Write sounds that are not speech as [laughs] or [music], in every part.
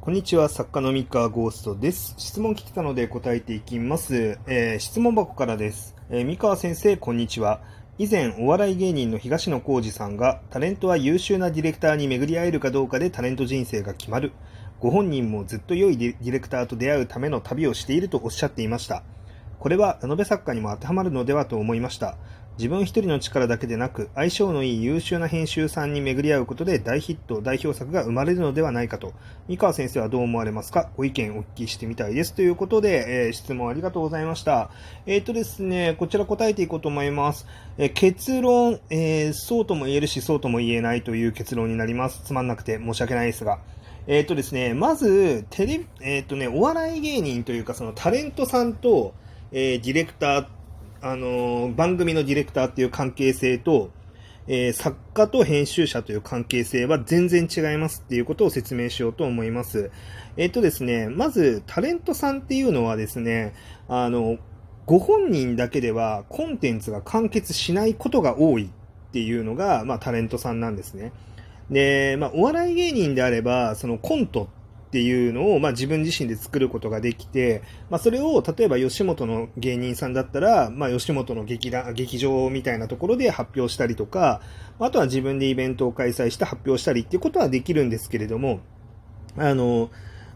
こんにちは、作家の三河ゴーストです。質問来てたので答えていきます。えー質問箱からです。えー三河先生、こんにちは。以前、お笑い芸人の東野幸治さんが、タレントは優秀なディレクターに巡り会えるかどうかでタレント人生が決まる。ご本人もずっと良いディディレクターと出会うための旅をしているとおっしゃっていました。これはラノベ作家にも当てはまるのではと思いました。自分一人の力だけでなく、相性のいい優秀な編集さんに巡り合うことで大ヒット、代表作が生まれるのではないかと。三河先生はどう思われますか？ご意見お聞きしてみたいです。ということで、えー質問ありがとうございました。えっ、とですね、こちら答えていこうと思います。えー結論、えーそうとも言えるし、そうとも言えないという結論になります。つまんなくて申し訳ないですが。えっ、とですね、まず、テレビ、えっ、とね、お笑い芸人というか、そのタレントさんと、えディレクター、あのー番組のディレクターっていう関係性と、えー作家と編集者という関係性は全然違いますっていうことを説明しようと思います。えっ、とですね、まず、タレントさんっていうのはですね、あの、ご本人だけではコンテンツが完結しないことが多いっていうのが、まあ、タレントさんなんですね。で、まあ、お笑い芸人であれば、そのコントっていうのを、まあ、自分自身で作ることができて、まあ、それを、例えば吉本の芸人さんだったら、まあ、吉本の劇団、劇場みたいなところで発表したりとか、あとは自分でイベントを開催して発表したりっていうことはできるんですけれども、あの、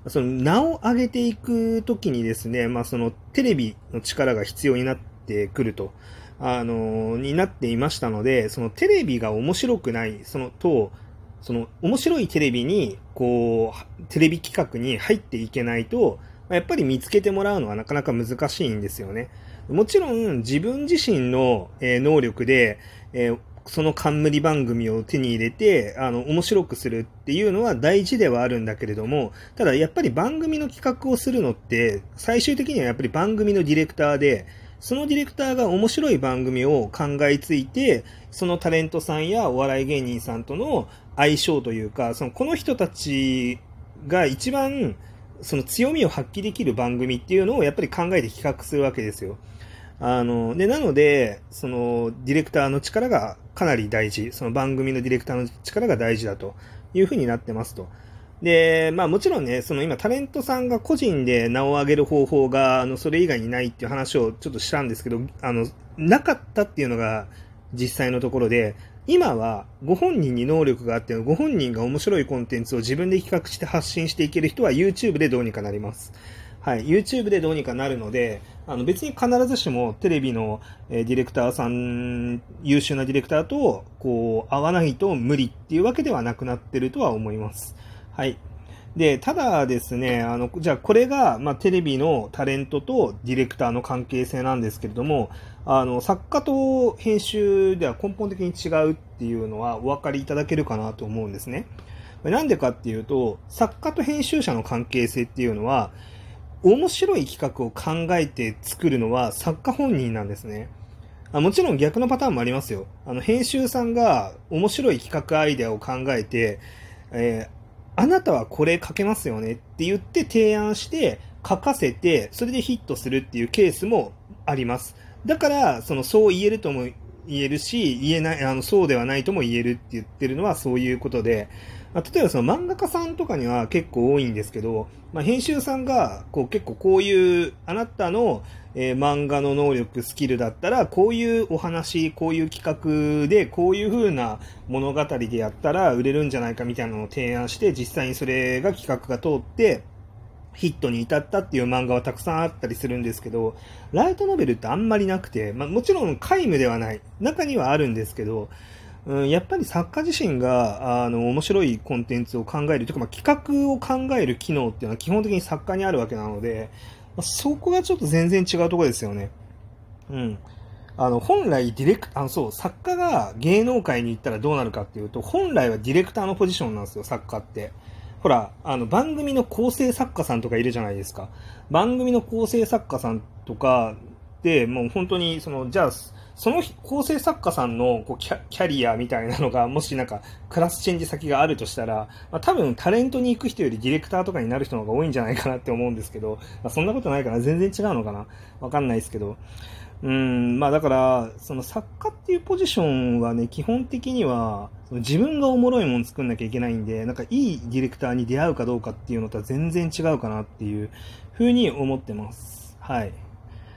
その名を上げていくときにですね、まあ、そのテレビの力が必要になってくると、あの、になっていましたので、そのテレビが面白くない、そのと、その面白いテレビに、こう、テレビ企画に入っていけないと、やっぱり見つけてもらうのはなかなか難しいんですよね。もちろん自分自身の、えー能力で、えーその冠番組を手に入れて、あの、面白くするっていうのは大事ではあるんだけれども、ただやっぱり番組の企画をするのって、最終的にはやっぱり番組のディレクターで、そのディレクターが面白い番組を考えついて、そのタレントさんやお笑い芸人さんとの相性というか、そのこの人たちが一番その強みを発揮できる番組っていうのをやっぱり考えて企画するわけですよ。あの、で、なので、その、ディレクターの力がかなり大事、その番組のディレクターの力が大事だというふうになってますと。で、まあもちろんね、その今タレントさんが個人で名を上げる方法が、あの、それ以外にないっていう話をちょっとしたんですけど、あの、なかったっていうのが実際のところで、今はご本人に能力があって、ご本人が面白いコンテンツを自分で企画して発信していける人は YouTube でどうにかなります。はい。YouTube でどうにかなるので、あの別に必ずしもテレビの、えディレクターさん、優秀なディレクターと、こう、合わないと無理っていうわけではなくなってるとは思います。はい。で、ただですね、あの、じゃあこれが、まあ、テレビのタレントとディレクターの関係性なんですけれども、あの、作家と編集では根本的に違うっていうのはお分かりいただけるかなと思うんですね。なんでかっていうと、作家と編集者の関係性っていうのは、面白い企画を考えて作るのは作家本人なんですね。あもちろん逆のパターンもありますよ。あの、編集さんが面白い企画アイデアを考えて、えあなたはこれ書けますよねって言って提案して書かせて、それでヒットするっていうケースもあります。だから、その、そう言えるとも言えるし、言えない、あの、そうではないとも言えるって言ってるのはそういうことで、まあ例えばその漫画家さんとかには結構多いんですけど、まあ、編集さんがこう結構こういうあなたの、えー漫画の能力、スキルだったらこういうお話、こういう企画でこういう風な物語でやったら売れるんじゃないかみたいなのを提案して実際にそれが企画が通ってヒットに至ったっていう漫画はたくさんあったりするんですけど、ライトノベルってあんまりなくて、まあ、もちろん皆無ではない。中にはあるんですけど、うん、やっぱり作家自身が、あの、面白いコンテンツを考えるというか、まあ、企画を考える機能っていうのは基本的に作家にあるわけなので、まあそこがちょっと全然違うところですよね。うん。あの、本来ディレク、あの、そう、作家が芸能界に行ったらどうなるかっていうと、本来はディレクターのポジションなんですよ、作家って。ほら、あの、番組の構成作家さんとかいるじゃないですか。番組の構成作家さんとかで、もう本当に、その、じゃあ、その構成作家さんのこうキャリアみたいなのが、もしなんかクラスチェンジ先があるとしたら、まあ、多分タレントに行く人よりディレクターとかになる人の方が多いんじゃないかなって思うんですけど、まあ、そんなことないかな全然違うのかなわかんないですけど。うん、まあだから、その作家っていうポジションはね、基本的には、自分がおもろいもの作んなきゃいけないんで、なんかいいディレクターに出会うかどうかっていうのとは全然違うかなっていうふうに思ってます。はい。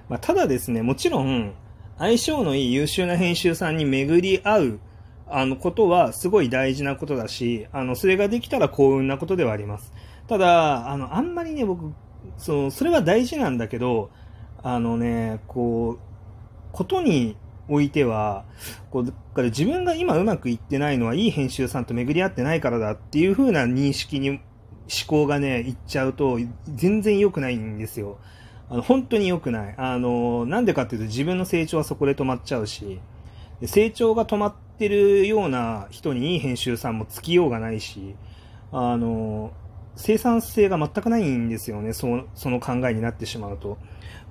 まあ、ただですね、もちろん、相性のいい優秀な編集さんに巡り合う、あの、ことはすごい大事なことだし、あの、それができたら幸運なことではあります。ただ、あの、あんまりね、僕、その、それは大事なんだけど、あのね、こう、ことにおいては、こう、だから自分が今うまくいってないのは、いい編集さんと巡り合ってないからだっていう風な認識に、思考がね、いっちゃうと、全然良くないんですよ。あの、本当に良くない。あの、なんでかっていうと自分の成長はそこで止まっちゃうし、成長が止まってるような人にいい編集さんもつきようがないし、あの、生産性が全くないんですよね、そその考えになってしまうと。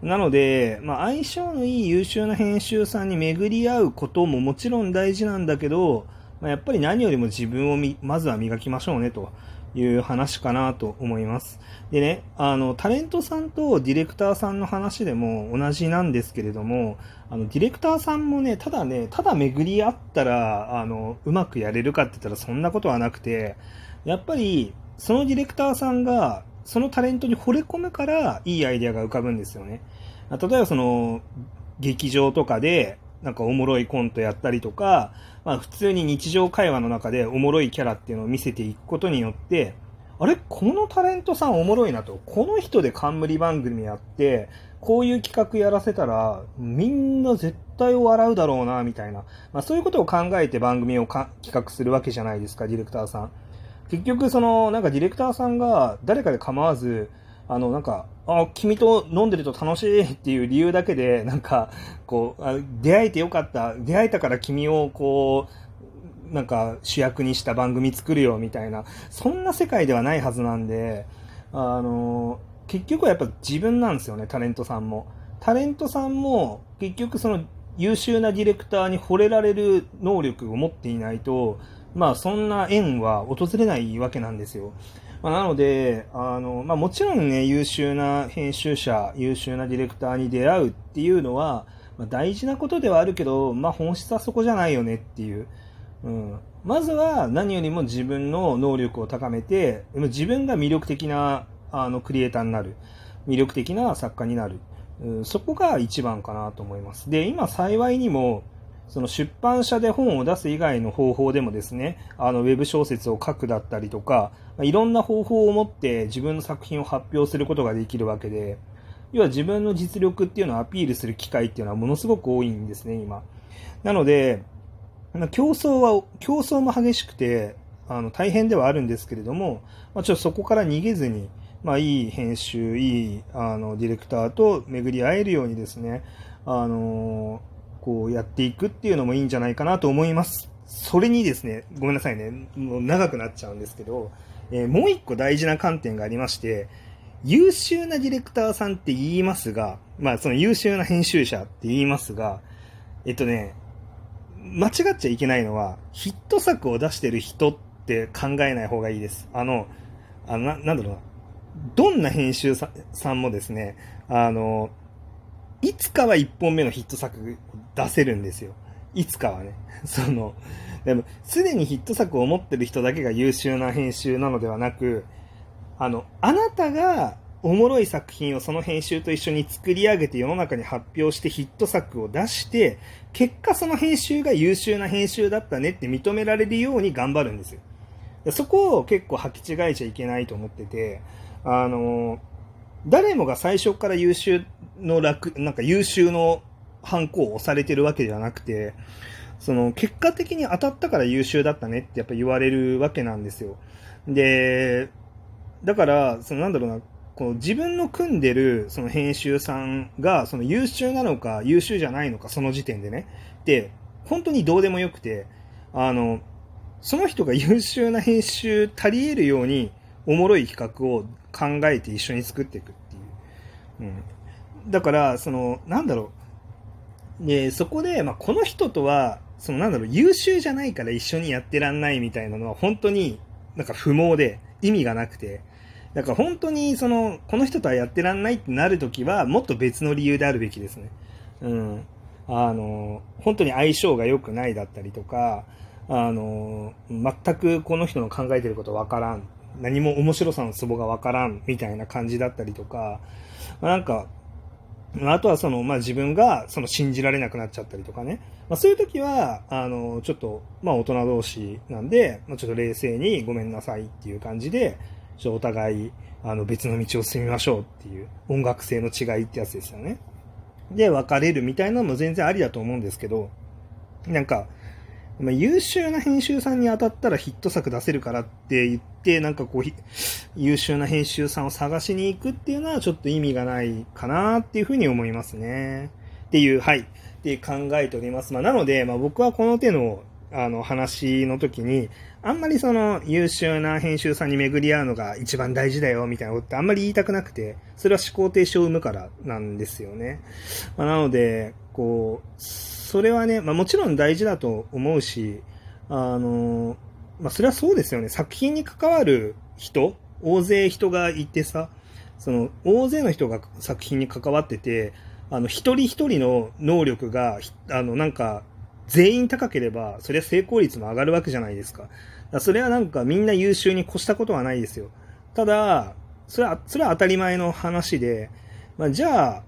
なので、まあ、相性のいい優秀な編集さんに巡り合うことももちろん大事なんだけど、まあ、やっぱり何よりも自分をまずは磨きましょうねという話かなと思います。でね、あの、タレントさんとディレクターさんの話でも同じなんですけれども、あの、ディレクターさんもね、ただね、ただ巡り合ったら、あの、うまくやれるかって言ったらそんなことはなくて、やっぱり、そのディレクターさんがそのタレントに惚れ込むからいいアイデアが浮かぶんですよね。例えばその劇場とかでなんかおもろいコントやったりとか、まあ普通に日常会話の中でおもろいキャラっていうのを見せていくことによって、あれ？このタレントさんおもろいなと。この人で冠番組やって、こういう企画やらせたら、みんな絶対笑うだろうな、みたいな。まあそういうことを考えて番組を企画するわけじゃないですか、ディレクターさん。結局、その、なんかディレクターさんが誰かで構わず、あの、なんか、あ、君と飲んでると楽しいっていう理由だけで、なんか、こう、あ出会えてよかった、出会えたから君をこう、なんか主役にした番組作るよみたいな、そんな世界ではないはずなんで、あの、結局はやっぱ自分なんですよね、タレントさんも。タレントさんも、結局その優秀なディレクターに惚れられる能力を持っていないと、まあそんな縁は訪れないわけなんですよ。まあ、なので、あの、まあもちろんね、優秀な編集者、優秀なディレクターに出会うっていうのは、まあ、大事なことではあるけど、まあ本質はそこじゃないよねっていう。うん。まずは何よりも自分の能力を高めて、自分が魅力的なあのクリエイターになる。魅力的な作家になる。うん、そこが一番かなと思います。で、今幸いにも、その出版社で本を出す以外の方法でもですね、あのウェブ小説を書くだったりとか、いろんな方法を持って自分の作品を発表することができるわけで、要は自分の実力っていうのをアピールする機会っていうのはものすごく多いんですね、今。なので、競争は、競争も激しくて、あの、大変ではあるんですけれども、まあ、ちょっとそこから逃げずに、まあ、いい編集、いい、あの、ディレクターと巡り会えるようにですね、あのこうやっていくっていうのもいいんじゃないかなと思います。それにですね、ごめんなさいね、もう長くなっちゃうんですけど、えー、もう一個大事な観点がありまして、優秀なディレクターさんって言いますが、まあその優秀な編集者って言いますが、えっとね、間違っちゃいけないのは、ヒット作を出してる人って考えない方がいいです。あの、あななんだろうな、どんな編集さんもですね、あの、いつかは1本目のヒット作出せるんですよ。いつかはね。[laughs] その、でも、すでにヒット作を持ってる人だけが優秀な編集なのではなく、あの、あなたがおもろい作品をその編集と一緒に作り上げて世の中に発表してヒット作を出して、結果その編集が優秀な編集だったねって認められるように頑張るんですよ。そこを結構履き違えちゃいけないと思ってて、あの、誰もが最初から優秀の楽、なんか優秀のハンコを押されてるわけじゃなくて、その結果的に当たったから優秀だったねってやっぱ言われるわけなんですよ。で、だから、そのなんだろうな、この自分の組んでるその編集さんがその優秀なのか優秀じゃないのかその時点でね。で、本当にどうでもよくて、あの、その人が優秀な編集足り得るようにおもろい企画を考えて一緒に作っていくっていう。うん。だから、その、なんだろう。で、そこで、まあ、この人とは、その、なんだろう、優秀じゃないから一緒にやってらんないみたいなのは、本当になんか不毛で、意味がなくて、だから本当に、その、この人とはやってらんないってなるときは、もっと別の理由であるべきですね。うん。あの、本当に相性が良くないだったりとか、あの、全くこの人の考えてることわからん。何も面白さのツボがわからんみたいな感じだったりとかま、なんか、あとはその、まあ、自分がその信じられなくなっちゃったりとかね。まあ、そういう時は、あの、ちょっと、まあ、大人同士なんで、まあ、ちょっと冷静にごめんなさいっていう感じで、ちょお互い、あの、別の道を進みましょうっていう音楽性の違いってやつですよね。で、別れるみたいなのも全然ありだと思うんですけど、なんか、まあ、優秀な編集さんに当たったらヒット作出せるからって言って、なんかこう、優秀な編集さんを探しに行くっていうのはちょっと意味がないかなっていうふうに思いますね。っていう、はい。って考えております。まあ、なので、まあ、僕はこの手の、あの、話の時に、あんまりその優秀な編集さんに巡り合うのが一番大事だよみたいなことってあんまり言いたくなくて、それは思考停止を生むからなんですよね。まあ、なので、こう、それはね、まあ、もちろん大事だと思うし、あの、まあ、それはそうですよね。作品に関わる人、大勢人がいてさ、その、大勢の人が作品に関わってて、あの、一人一人の能力が、あの、なんか、全員高ければ、それは成功率も上がるわけじゃないですか。かそれはなんかみんな優秀に越したことはないですよ。ただ、それは、それは当たり前の話で、まあ、じゃあ、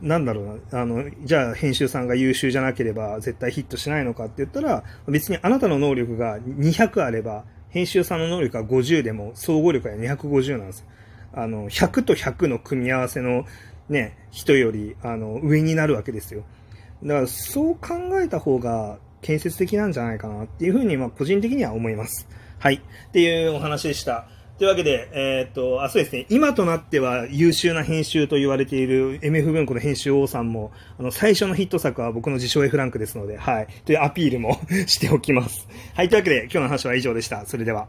なんだろうな、あの、じゃあ編集さんが優秀じゃなければ絶対ヒットしないのかって言ったら、別にあなたの能力が200あれば、編集さんの能力が50でも、総合力が250なんですよ。あの、100と100の組み合わせのね、人より、あの、上になるわけですよ。だからそう考えた方が建設的なんじゃないかなっていうふうに、まあ個人的には思います。はい。っていうお話でした。というわけで、えー、っと、あ、そうですね。今となっては優秀な編集と言われている MF 文庫の編集王さんも、あの、最初のヒット作は僕の自称 F ランクですので、はい。というアピールも [laughs] しておきます。はい。というわけで、今日の話は以上でした。それでは。